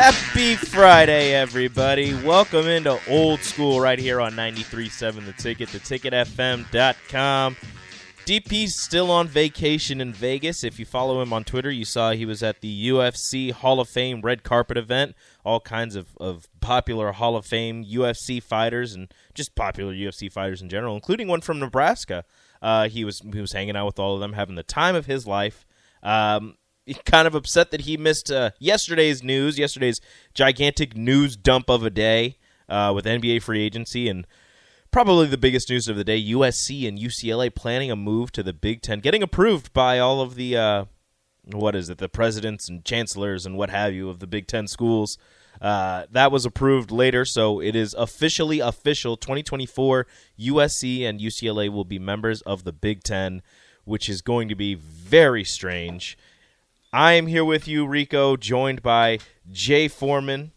Happy Friday, everybody. Welcome into Old School right here on 93.7 The Ticket, theticketfm.com. DP's still on vacation in Vegas. If you follow him on Twitter, you saw he was at the UFC Hall of Fame red carpet event. All kinds of, of popular Hall of Fame UFC fighters and just popular UFC fighters in general, including one from Nebraska. Uh, he was he was hanging out with all of them, having the time of his life. Um, kind of upset that he missed uh, yesterday's news, yesterday's gigantic news dump of a day uh, with NBA free agency and probably the biggest news of the day: USC and UCLA planning a move to the Big Ten, getting approved by all of the uh, what is it, the presidents and chancellors and what have you of the Big Ten schools. Uh, that was approved later, so it is officially official. 2024 USC and UCLA will be members of the Big Ten, which is going to be very strange. I am here with you, Rico, joined by Jay Foreman,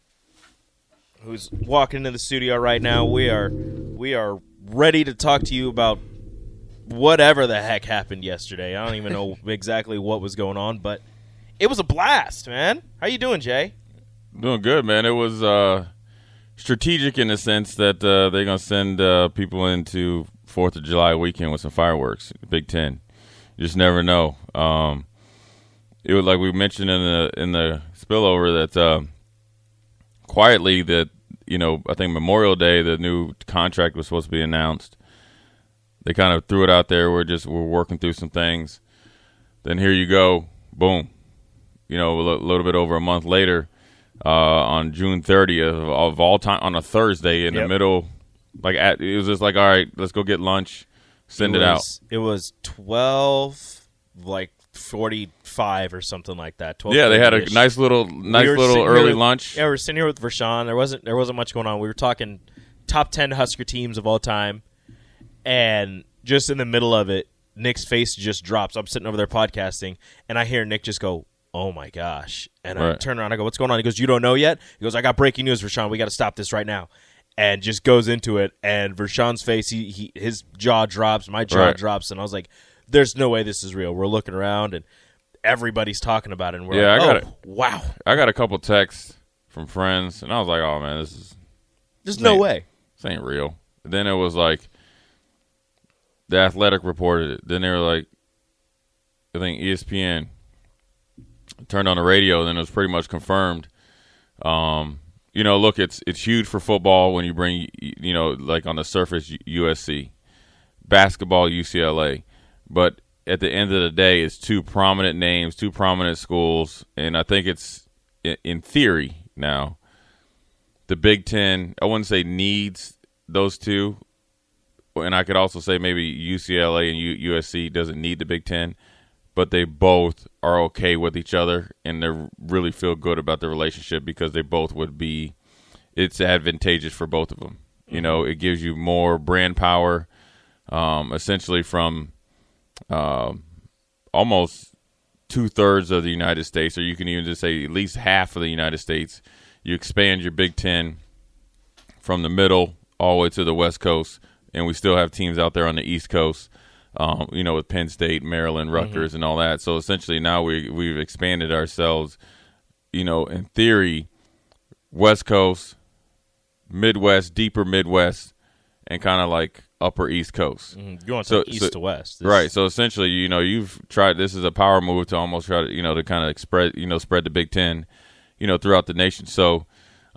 who's walking into the studio right now. We are we are ready to talk to you about whatever the heck happened yesterday. I don't even know exactly what was going on, but it was a blast, man. How you doing, Jay? Doing good, man. It was uh, strategic in the sense that uh, they're gonna send uh, people into Fourth of July weekend with some fireworks. Big Ten. You just never know. Um, it was like we mentioned in the in the spillover that uh, quietly that you know I think Memorial Day the new contract was supposed to be announced. They kind of threw it out there. We're just we're working through some things. Then here you go, boom. You know, a little bit over a month later, uh, on June 30th of, of, all time on a Thursday in yep. the middle, like at, it was just like, all right, let's go get lunch, send it, it was, out. It was 12, like 45 or something like that. Yeah, they had a nice little nice we little early lunch. Yeah, we were sitting here with Vershawn. There wasn't there wasn't much going on. We were talking top 10 Husker teams of all time. And just in the middle of it, Nick's face just drops. I'm sitting over there podcasting and I hear Nick just go, "Oh my gosh." And right. I turn around I go, "What's going on?" He goes, "You don't know yet?" He goes, "I got breaking news, Vershawn. We got to stop this right now." And just goes into it and Vershawn's face, he, he his jaw drops, my jaw right. drops and I was like, there's no way this is real. We're looking around and everybody's talking about it. And we're yeah, like, I got oh, a, wow. I got a couple texts from friends, and I was like, oh man, this is there's no way this ain't real. then it was like the Athletic reported it. Then they were like, I think ESPN turned on the radio. and Then it was pretty much confirmed. Um, you know, look, it's it's huge for football when you bring you know like on the surface USC, basketball UCLA but at the end of the day, it's two prominent names, two prominent schools, and I think it's in theory now. The Big Ten, I wouldn't say needs those two and I could also say maybe UCLA and U- USC doesn't need the Big Ten, but they both are okay with each other and they really feel good about the relationship because they both would be. It's advantageous for both of them. You know, it gives you more brand power, um, essentially from uh, almost two thirds of the United States, or you can even just say at least half of the United States. You expand your Big Ten from the middle all the way to the West Coast, and we still have teams out there on the East Coast. Um, you know, with Penn State, Maryland, Rutgers, and all that. So essentially, now we we've expanded ourselves. You know, in theory, West Coast, Midwest, deeper Midwest, and kind of like upper East Coast. You want So- to east so- to west, This- Right. So essentially, you know, you've tried. This is a power move to almost try to, you know, to kind of spread, you know, spread the Big Ten, you know, throughout the nation. So,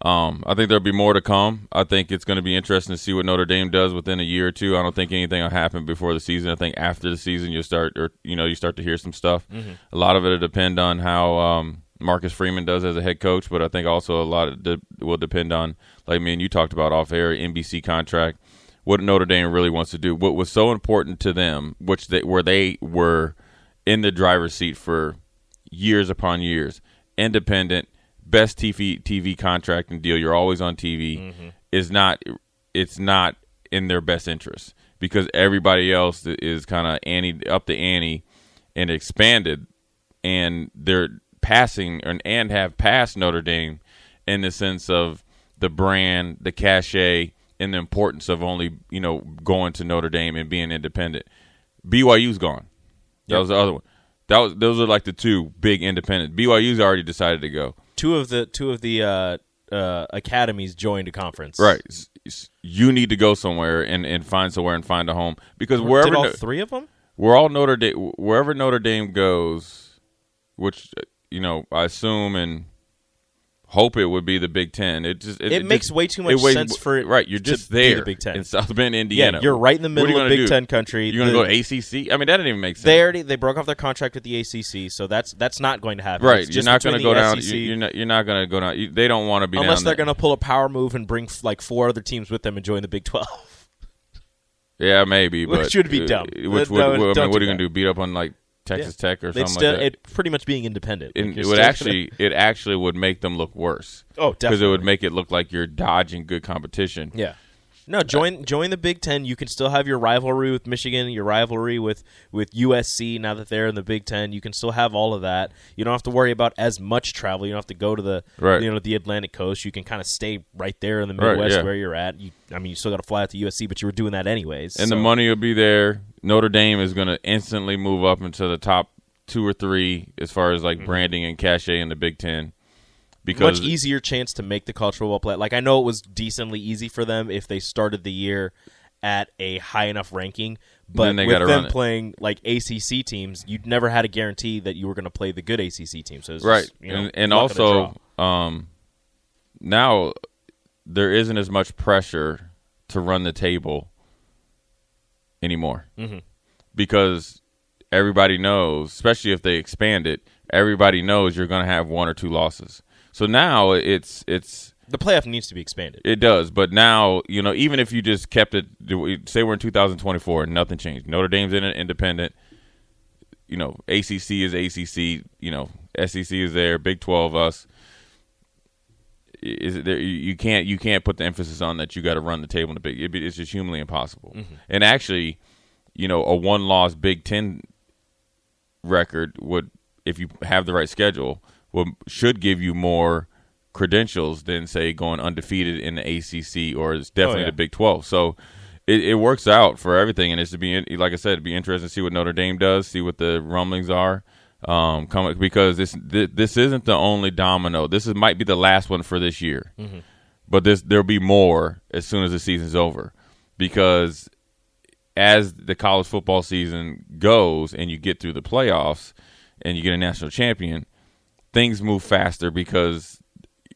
um, I think there'll be more to come. I think it's going to be interesting to see what Notre Dame does within a year or two. I don't think anything will happen before the season. I think after the season, you'll start, or you know, you start to hear some stuff. A lot of it will depend on how um, Marcus Freeman does as a head coach, but I think also a lot of de- will depend on, like me and you talked about off air, NBC contract what Notre Dame really wants to do. What was so important to them, which they where they were in the driver's seat for years upon years, independent, best TV TV contract and deal. You're always on TV. Mm-hmm. Is not it's not in their best interest because everybody else is kind of ante up the ante and expanded, and they're passing and, and have passed Notre Dame in the sense of the brand, the cachet, and the importance of only you know going to Notre Dame and being independent. BYU's gone. That was the other one. That was those are like the two big independent. BYU's already decided to go. Two of the two of the uh, uh, academies joined a conference. Right. You need to go somewhere and, and find somewhere and find a home because wherever Did all three of them? we're all Notre Dame wherever Notre Dame goes, which uh, you know I assume and hope it would be the Big Ten. It just It makes way too much it sense for it right. You're just be the there Big Ten. in South Bend, Indiana. Yeah, you're right in the What are you middle of Big do? Ten country. You're going to go to ACC? I mean, that didn't even make sense. They already they broke off their contract with the ACC, so that's that's not going to happen. right. It's You're just not going to go down. SEC, You're not. You're not going to go down. You, they don't want to be unless they're going to pull a power move and bring like four other teams with them and join the Big Twelve. Yeah, maybe. Which but would be uh, dumb. Which No, would, I mean, what are you going to do? Beat up on like Texas Tech or They'd something still like that? it pretty much being independent. And Like, it would actually, it actually would make them look worse. Oh, definitely. because it would make it look like you're dodging good competition. Yeah. No, join join the Big Ten. You can still have your rivalry with Michigan, your rivalry with with USC. Now that they're in the Big Ten, you can still have all of that. You don't have to worry about as much travel. You don't have to go to the Right. you know the Atlantic coast. You can kind of stay right there in the Right, Midwest yeah. where you're at. You, I mean, you still got to fly out to USC, but you were doing that anyways. and so- the money will be there. Notre Dame is going to instantly move up into the top two or three as far as like branding and cachet in the Big Ten. Because much easier chance to make the college football play. Like I know it was decently easy for them if they started the year at a high enough ranking, but they with them run it. playing like ACC teams, you'd never had a guarantee that you were going to play the good ACC team. So it's right, just, you know, and, and luck of the also um, now there isn't as much pressure to run the table anymore Mm-hmm. because everybody knows, especially if they expand it, everybody knows you're going to have one or two losses. So now it's it's the playoff needs to be expanded. it does, but now you know even if you just kept it, say we're in 2024 and nothing changed. Notre Dame's in an independent. You know, ACC is ACC. You know, SEC is there. Big 12 us. Is there? You can't you can't put the emphasis on that. You got to run the table in the big. it- It's just humanly impossible. Mm-hmm. And actually, you know, a one loss Big Ten record would, if you have the right schedule, would should give you more credentials than say going undefeated in the ACC or it's oh, definitely yeah. the Big Twelve. So it, it works out for everything, and it's to be like I said, it'd be interesting to see what Notre Dame does, see what the rumblings are. Um, coming because this this, this isn't the only domino. This is might be the last one for this year, but this there'll be more as soon as the season's over, because as the college football season goes and you get through the playoffs and you get a national champion, things move faster because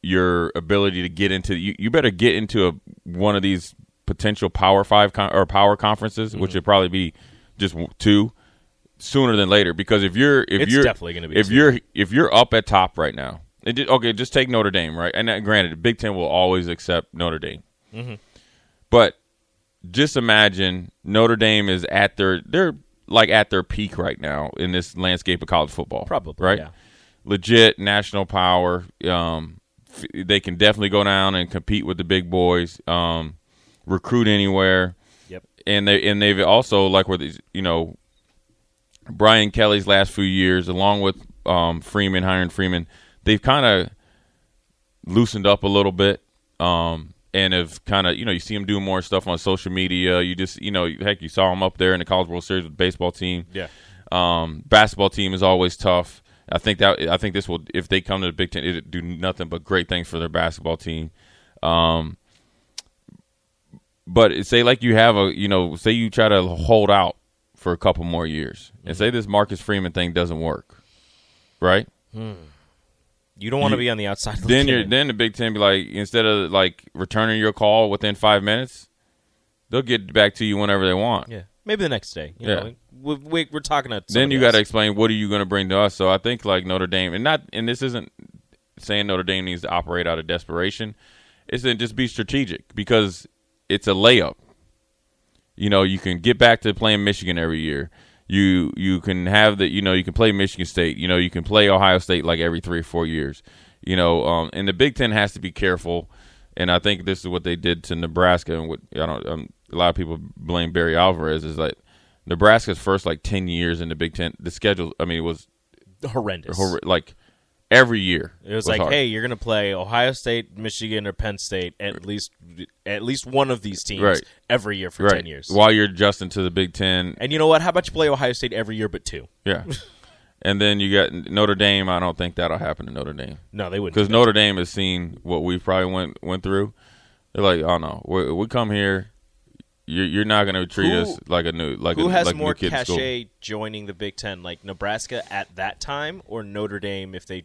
your ability to get into you, you better get into a, one of these potential power five con- or power conferences, which would probably be just two sooner than later. Because if you're if It's you're definitely gonna be if sooner. you're if you're up at top right now, okay, just take Notre Dame right. And uh, granted, Big Ten will always accept Notre Dame, Mm-hmm. but just imagine Notre Dame is at their they're like at their peak right now in this landscape of college football. Probably, right. yeah. Legit national power. Um, f- they can definitely go down and compete with the big boys. Um, recruit anywhere. Yep. And they and they've also like with these, you know, Brian Kelly's last few years, along with um, Freeman, hiring Freeman, they've kind of loosened up a little bit. Um, and have kind of, you know, you see him doing more stuff on social media. You just, you know, heck, you saw him up there in the College World Series with the baseball team. Yeah. Um, basketball team is always tough. I think that I think this will, if they come to the Big Ten, it do nothing but great things for their basketball team. Um, but say like you have a, you know, say you try to hold out for a couple more years, and say this Marcus Freeman thing doesn't work, right? Hmm. You don't want to be on the outside. then you're in. then the Big Ten be like instead of like returning your call within five minutes, they'll get back to you whenever they want. yeah, maybe the next day. You Yeah. know, we, we, we're talking to then you got got to explain what are you going to bring to us. So I think like Notre Dame, and not, and this isn't saying Notre Dame needs to operate out of desperation. It's to just be strategic because it's a layup. You know, you can get back to playing Michigan every year. You you can have the you know you can play Michigan State. You know you can play Ohio State like every three or four years. You know, um, and the Big Ten has to be careful. And I think this is what they did to Nebraska. And what I don't, um, a lot of people blame Barry Alvarez is like Nebraska's first like ten years in the Big Ten. The schedule, I mean, it was horrendous. hor- like every year. It was, like, hard. hey, you're going to play Ohio State, Michigan, or Penn State at least at least one of these teams Right. every year for right ten years. while you're adjusting to the Big Ten. And you know what? How about you play Ohio State every year but two? Yeah, and then you got Notre Dame. I don't think that'll happen to Notre Dame No, they wouldn't. because. Notre Dame has seen what we probably went went through. They're like, oh no, we, we come here. You're, you're not going to treat Who- us like a new like Who a, has like more cachet joining the Big Ten, like Nebraska at that time or Notre Dame if they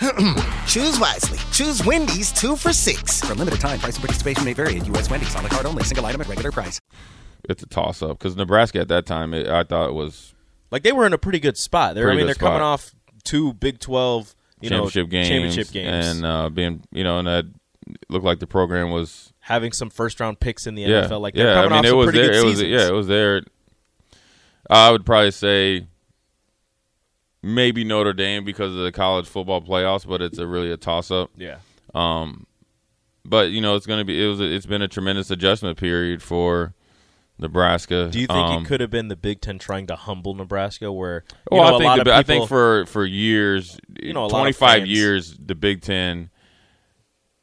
Choose wisely. Choose Wendy's two for six. For a limited time, price and participation may vary at U.S. Wendy's on the card only, single item at regular price. It's a toss up because Nebraska at that time, it, I thought it was Like they were in a pretty good spot. They're, I mean, they're coming off two Big Twelve, you know, championship games, championship games, and uh, being you know, and that looked like the program was having some first round picks in the yeah, NFL. Like they're yeah. coming I mean, off it was there. good It was yeah, it was there. I would probably say maybe Notre Dame because of the college football playoffs, but it's a really a toss up. yeah. But you know, it's going to be it was it's been a tremendous adjustment period for Nebraska. Do you think Um, it could have been the Big Ten trying to humble Nebraska? Where you Well, know, I a think lot the, of Bi- I think for for years, You know, a lot of twenty five years, the Big Ten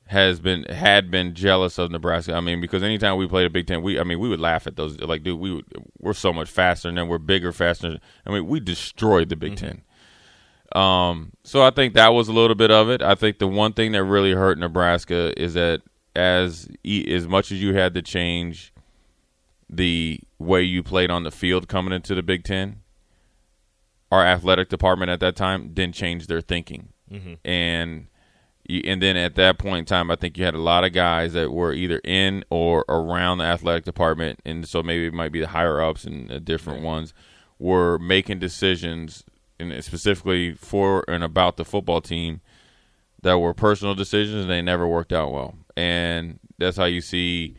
has been had been jealous of Nebraska. I mean, because anytime we played a Big Ten, we I mean we would laugh at those like, dude, we would, we're so much faster and then we're bigger, faster. I mean, we destroyed the Big Mm-hmm. Ten. Um, so I think that was a little bit of it. I think the one thing that really hurt Nebraska is that as as much as you had to change the way you played on the field coming into the Big Ten, our athletic department at that time didn't change their thinking, and you, and then at that point in time, I think you had a lot of guys that were either in or around the athletic department, and so maybe it might be the higher ups and different ones were making decisions, and specifically for and about the football team that were personal decisions, and they never worked out well, and that's how you see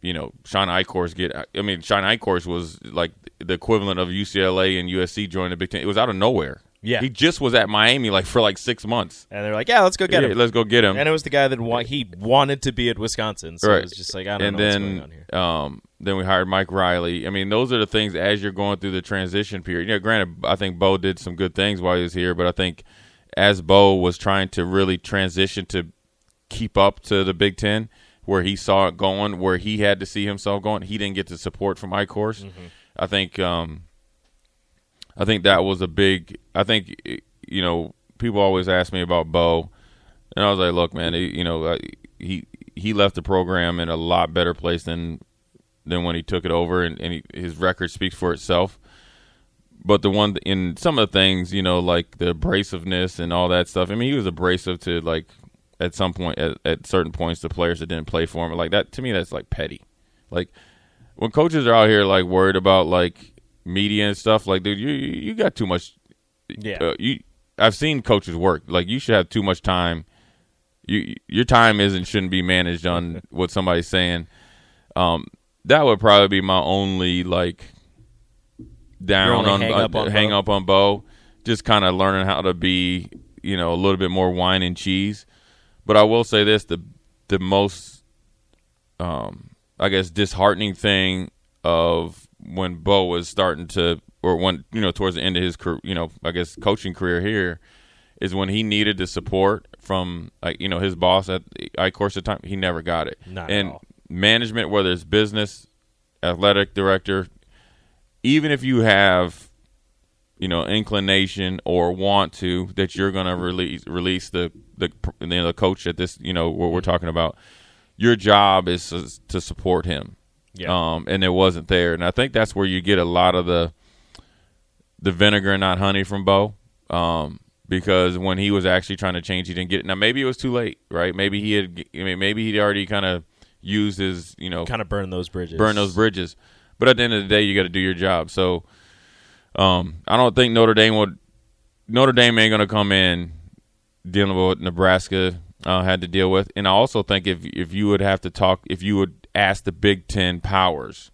you know, Shawn Eichorst get. I mean, Shawn Eichorst was like the equivalent of UCLA and USC joining the Big Ten. It was out of nowhere. Yeah. he just was at Miami like for like six months. and they're like, yeah, let's go get Yeah, him. let's go get him. and it was the guy that wa- he wanted to be at Wisconsin, so right. it was just like I don't and know then, what's going on here. Um, then we hired Mike Riley. I mean, those are the things as you're going through the transition period. Yeah, granted, I think Bo did some good things while he was here, but I think as Bo was trying to really transition to keep up to the Big Ten, where he saw it going, where he had to see himself going, he didn't get the support from Eichorst. I think, um, I think that was a big. I think you know people always ask me about Bo, and I was like, look, man, he, you know he he left the program in a lot better place than than when he took it over, and, and he, his record speaks for itself. but the one in some of the things, you know, like the abrasiveness and all that stuff. I mean, he was abrasive to like at some point at, at certain points the players that didn't play for him. Like that to me, that's like petty. Like when coaches are out here like worried about like media and stuff, like dude, you you got too much. Yeah. Uh, you I've seen coaches work. Like you should have too much time. You your time isn't shouldn't be managed on what somebody's saying. Um, that would probably be my only like down only on, hang uh, up on hang Bo? up on Bo. Just kind of learning how to be, you know, a little bit more wine and cheese. But I will say this: the the most, um, I guess, disheartening thing of when Bo was starting to, or when you know, towards the end of his, career, you know, I guess, coaching career here, is when he needed the support from, like, you know, his boss at I course of time. He never got it. Not and management, whether it's business, athletic director, even if you have you know inclination or want to that you're going to release release the the you know, the coach at this you know what we're talking about your job is to support him Yeah. um and it wasn't there and i think that's where you get a lot of the the vinegar and not honey from bo um because when he was actually trying to change he didn't get it now maybe it was too late right maybe he had I mean, maybe he'd already kind of used his you know kind of burn those bridges. burn those bridges. But at the end of the day, you got to do your job. So, um, I don't think Notre Dame would. Notre Dame ain't going to come in dealing with what Nebraska uh, had to deal with, and I also think if if you would have to talk, if you would ask the Big Ten powers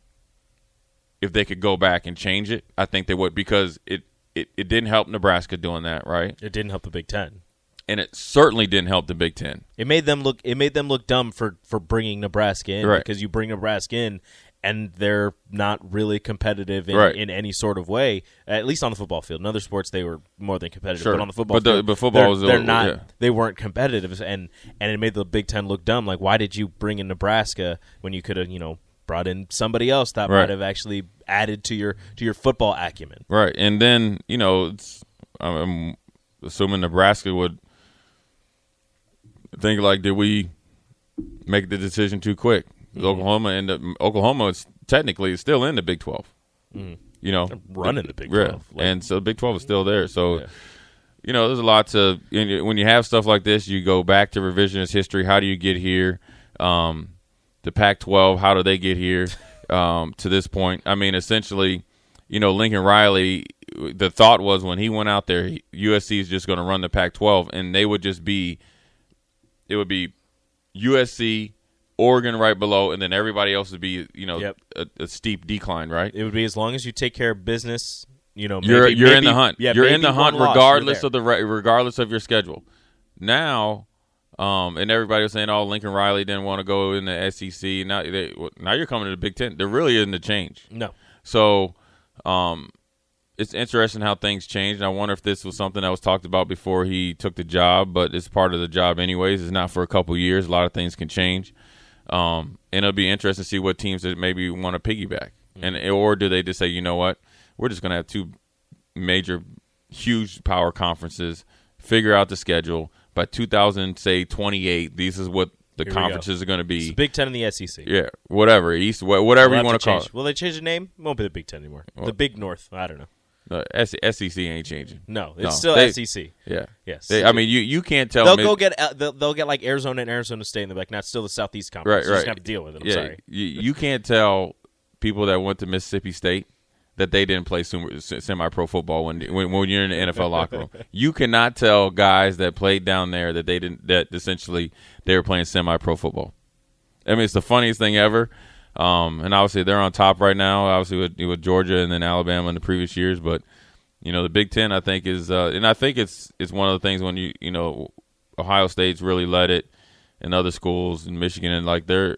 if they could go back and change it, I think they would because it it, it didn't help Nebraska doing that, right? It didn't help the Big Ten. And it certainly didn't help the Big Ten. It made them look. It made them look dumb for for bringing Nebraska in Right. because you bring Nebraska in and they're not really competitive in, Right. in any sort of way. At least on the football field. In other sports, they were more than competitive. Sure. But on the football But the- field, but football they're, was they're little, not. yeah. They weren't competitive, and and it made the Big Ten look dumb. Like, why did you bring in Nebraska when you could have, you know, brought in somebody else that Right. might have actually added to your to your football acumen? Right, and then you know, it's, I'm assuming Nebraska would think like, did we make the decision too quick? Mm-hmm. Oklahoma and Oklahoma is technically is still in the Big 12 You know, Mm-hmm. running the Big Yeah. 12, like- and so the Big Twelve is still there. So. Yeah. You know, there's a lot to when you have stuff like this. You go back to revisionist history. How do you get here? Um, the Pac-12. How do they get here um, to this point? I mean, essentially, you know, Lincoln Riley. The thought was when he went out there, USC is just going to run the Pac-12, and they would just be. It would be USC, Oregon right below, and then everybody else would be, you know, Yep. a, a steep decline, right? It would be as long as you take care of business. You know, you're you're in the hunt. Yeah, you're in the hunt one loss, regardless of the re- regardless of your schedule. Now, um, and everybody was saying, "Oh, Lincoln Riley didn't want to go in the SEC." Now, they, now you're coming to the Big Ten. There really isn't a change. no. So, um, it's interesting how things change. And I wonder if this was something that was talked about before he took the job, but it's part of the job anyways. It's not for a couple years. A lot of things can change. Um, and it'll be interesting to see what teams that maybe want to piggyback, and or do they just say, you know what, we're just going to have two major, huge power conferences, figure out the schedule by 2000, say 28. These is what the Here conferences are going to be. Big Ten and the SEC. yeah, whatever East, whatever We'll you want to call change. it. Will they change the name? It won't be the Big Ten anymore. the Big North. I don't know. S- SEC ain't changing. No, it's No, still they- SEC. Yeah. Yes. They- I mean, you you can't tell. They'll me- go get uh, they'll, they'll get like Arizona and Arizona State, in the back. not still the Southeast Conference. right, You right. just got to deal with it. I'm yeah, sorry. You, you can't tell people that went to Mississippi State that they didn't play semi pro football when, when when you're in the NFL locker room. You cannot tell guys that played down there that they didn't that essentially they were playing semi pro football. I mean, it's the funniest thing ever. Um, and obviously they're on top right now. Obviously with with Georgia and then Alabama in the previous years, but you know the Big Ten I think is uh, and I think it's it's one of the things when you you know Ohio State's really led it, and other schools in Michigan and like they're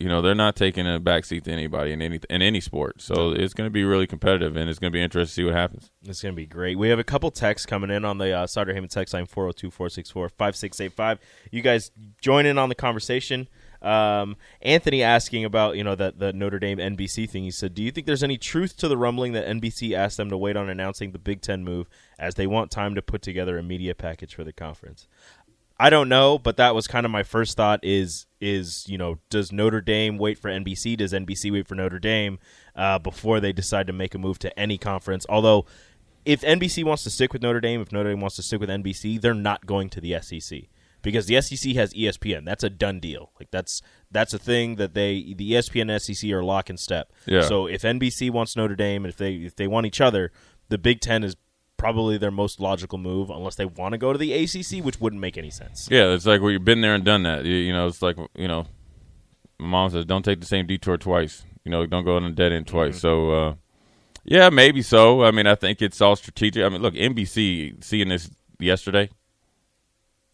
you know they're not taking a backseat to anybody in any in any sport. So it's going to be really competitive, and it's going to be interesting to see what happens. It's going to be great. We have a couple texts coming in on the uh, Sauter Heyman text line 402 464 5685. You guys join in on the conversation. Um, Anthony asking about you know the the Notre Dame NBC thing. He said, "Do you think there's any truth to the rumbling that NBC asked them to wait on announcing the Big Ten move as they want time to put together a media package for the conference?" I don't know, but that was kind of my first thought. Is is you know does Notre Dame wait for NBC? Does NBC wait for Notre Dame? uh, before they decide to make a move to any conference. Although, if NBC wants to stick with Notre Dame, if Notre Dame wants to stick with NBC, they're not going to the SEC because the SEC has ESPN. That's a done deal. Like that's that's a thing that they the ESPN and SEC are lock and step. Yeah. So if NBC wants Notre Dame, and if they if they want each other, the Big Ten is probably their most logical move, unless they want to go to the ACC, which wouldn't make any sense. Yeah, it's like well, you've been there and done that. You, you know, it's like you know, mom says, "Don't take the same detour twice." You know, don't go on a dead end twice. So, uh, yeah, maybe so. I mean, I think it's all strategic. I mean, look, NBC seeing this yesterday,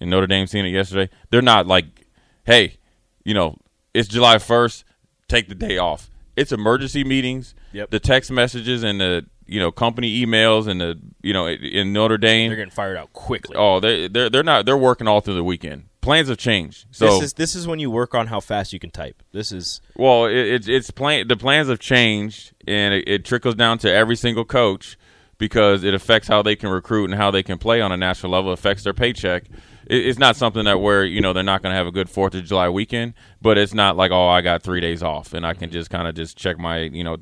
and Notre Dame seeing it yesterday, they're not like, "Hey, you know, it's July first, take the day off." It's emergency meetings, Yep. the text messages and the you know company emails and the you know in Notre Dame. They're getting fired out quickly. Oh, they they're they're not they're working all through the weekend. Plans have changed. So this is this is when you work on how fast you can type. This is well, it, it's it's plan the plans have changed and it, it trickles down to every single coach because it affects how they can recruit and how they can play on a national level. Affects their paycheck. It, it's not something that where you know they're not going to have a good Fourth of July weekend, but it's not like oh I got three days off and I can just kind of just check my you know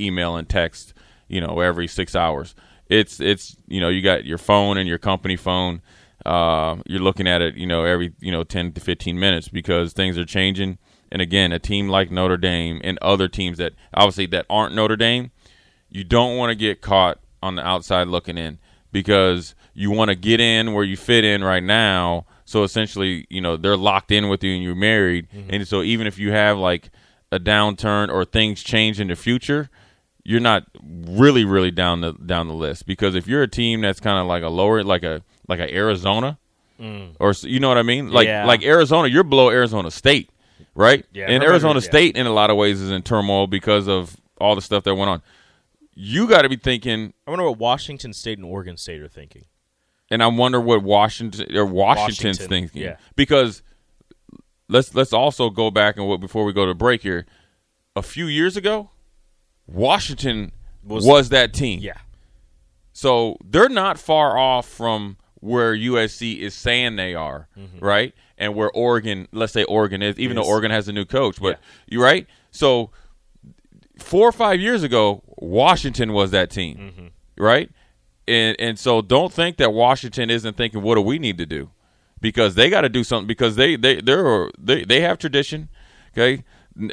email and text you know every six hours. It's it's you know you got your phone and your company phone. Uh, you're looking at it, you know, every you know 10 to 15 minutes because things are changing. And again, a team like Notre Dame and other teams that obviously that aren't Notre Dame, you don't want to get caught on the outside looking in because you want to get in where you fit in right now. So essentially, you know, they're locked in with you and you're married. And so even if you have like a downturn or things change in the future, you're not really really down the down the list because if you're a team that's kind of like a lower like a like a Arizona or you know what I mean like Yeah. like Arizona you're below Arizona State right Yeah, and Arizona yeah. State in a lot of ways is in turmoil because of all the stuff that went on you got to be thinking I wonder what Washington State and Oregon State are thinking. and I wonder what Washington or Washington's Washington, thinking yeah. because let's let's also go back and what before we go to break here a few years ago Washington was, Was- that team Yeah. so they're not far off from where USC is saying they are, mm-hmm. right? And where Oregon, let's say Oregon is, even Is. though Oregon has a new coach, but you right. So four or five years ago, Washington was that team, right? And and so don't think that Washington isn't thinking, what do we need to do? Because they got to do something because they they they're they they have tradition, okay.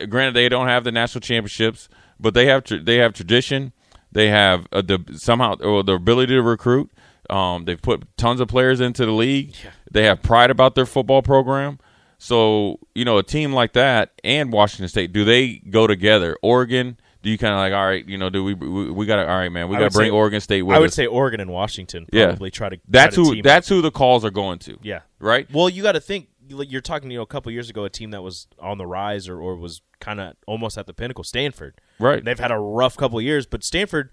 Granted, they don't have the national championships, but they have tr- they have tradition. They have uh, the somehow or the ability to recruit. Um, they've put tons of players into the league. They have pride about their football program. So you know, a team like that and Washington State, do they go together? Oregon, do you kind of like, all right, you know, do we we, we got to, all right, man, we I got to bring say- Oregon State with I would us. say Oregon and Washington Yeah. probably try to. that's try to who that's up. who the calls are going to. Yeah. right. Well, you got to think you're talking. You know, a couple years ago, a team that was on the rise or, or was kind of almost at the pinnacle. Stanford. Right. They've had a rough couple of years, but Stanford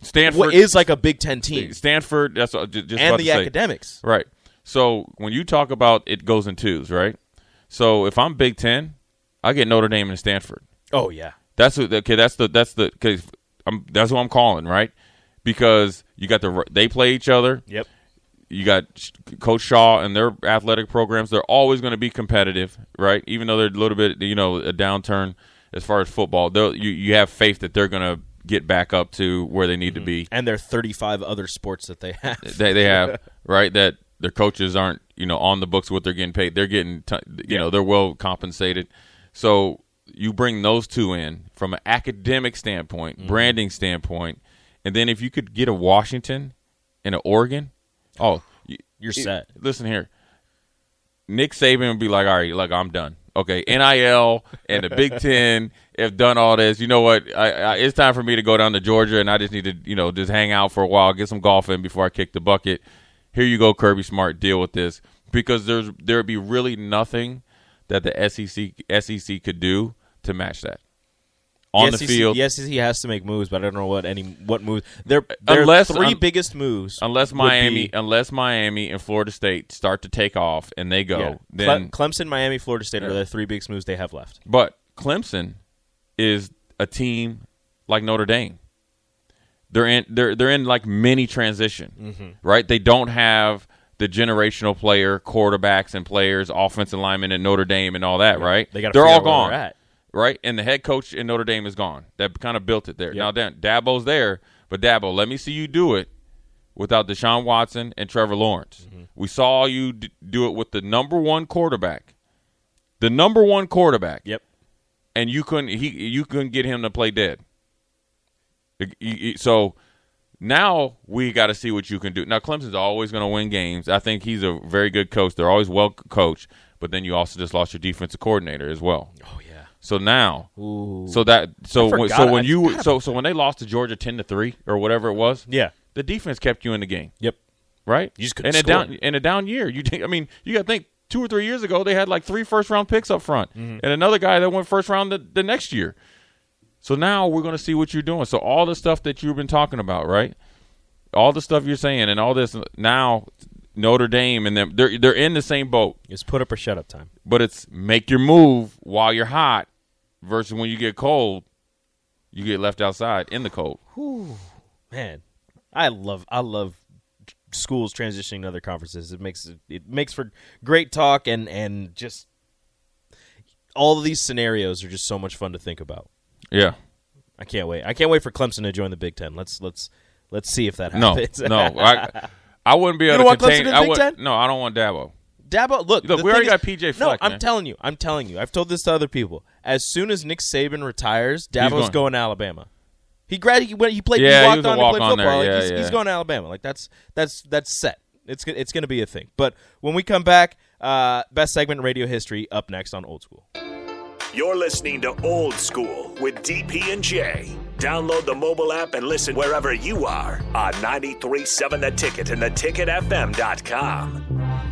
Stanford is like a Big Ten team, Stanford. That's what, ju- just and about the academics. Right. So when you talk about it goes in twos, right? So if I'm Big Ten, I get Notre Dame and Stanford. Oh yeah. That's what, okay. That's the that's the because I'm that's what I'm calling right because you got the they play each other. Yep. You got Coach Shaw and their athletic programs. They're always going to be competitive, right? Even though they're a little bit you know a downturn as far as football, they'll you you have faith that they're going to get back up to where they need to mm-hmm. be. And their 35 other sports that they have. they they have right that their coaches aren't you know on the books what they're getting paid. They're getting t- you know they're well compensated. So you bring those two in from an academic standpoint, Mm-hmm. branding standpoint, and then if you could get a Washington and an Oregon, oh, you, You're set. Listen here, Nick Saban would be like, all right, look, I'm done. Okay, NIL and the Big Ten have done all this. You know what? I, I, it's time for me to go down to Georgia, and I just need to, you know, just hang out for a while, get some golf in before I kick the bucket. Here you go, Kirby Smart. Deal with this because there's there would be really nothing that the SEC SEC could do to match that on the the field. The SEC has to make moves, but I don't know what any what moves. Their their Unless- three un- biggest moves, Unless Miami, be- unless Miami and Florida State start to take off and they go, yeah, then Cle- Clemson, Miami, Florida State are the three biggest moves they have left. But Clemson is a team like Notre Dame. They're in they're they're in like mini transition, Mm-hmm. right? They don't have the generational player, quarterbacks and players, offensive linemen at Notre Dame and all that, right? They got. they're all gone. Right? And the head coach in Notre Dame is gone. That kind of built it there. Now, Dan, Dabo's there, but Dabo, let me see you do it without Deshaun Watson and Trevor Lawrence. Mm-hmm. We saw you d- do it with the number one quarterback, the number one quarterback, Yep. and you couldn't he you couldn't get him to play dead. So now we got to see what you can do. Now Clemson's always going to win games. I think he's a very good coach. They're always well coached, but then you also just lost your defensive coordinator as well. Oh. So now, Ooh. so that so when, so when you so so when they lost to Georgia ten to three or whatever it was, Yeah. the defense kept you in the game, Yep. right? You just couldn't in a down in a down year. You think- I mean, you got to think two or three years ago they had like three first round picks up front, Mm-hmm. and another guy that went first round the, the next year. So now we're going to see what you're doing. So all the stuff that you've been talking about, right? All the stuff you're saying, and all this now, Notre Dame and them, they're they're in the same boat. It's put up or shut up time. But it's make your move while you're hot, versus when you get cold, you get left outside in the cold. Man, I love I love schools transitioning to other conferences. It makes it, makes for great talk and and just all of these scenarios are just so much fun to think about. Yeah. I can't wait. I can't wait for Clemson to join the Big Ten. Let's let's let's see if that happens. no, I, I wouldn't be able don't to want Clemson contain. I Big would, Ten? No, I don't want Dabo. Dabo, look, Look, the we already thing got is- PJ No, I'm man. telling you, I'm telling you. I've told this to other people. As soon as Nick Saban retires, Dabo's going. going. to Alabama. He grad he went he played Yeah, he he walked was a on to play walk-on there. football. Like, Yeah, he's, yeah. he's going to Alabama. Like that's that's that's set. It's it's going to be a thing. But when we come back, uh, best segment in radio history up next on Old School. You're listening to Old School with DP and J. Download the mobile app and listen wherever you are on 937 The Ticket and theticketfm.com.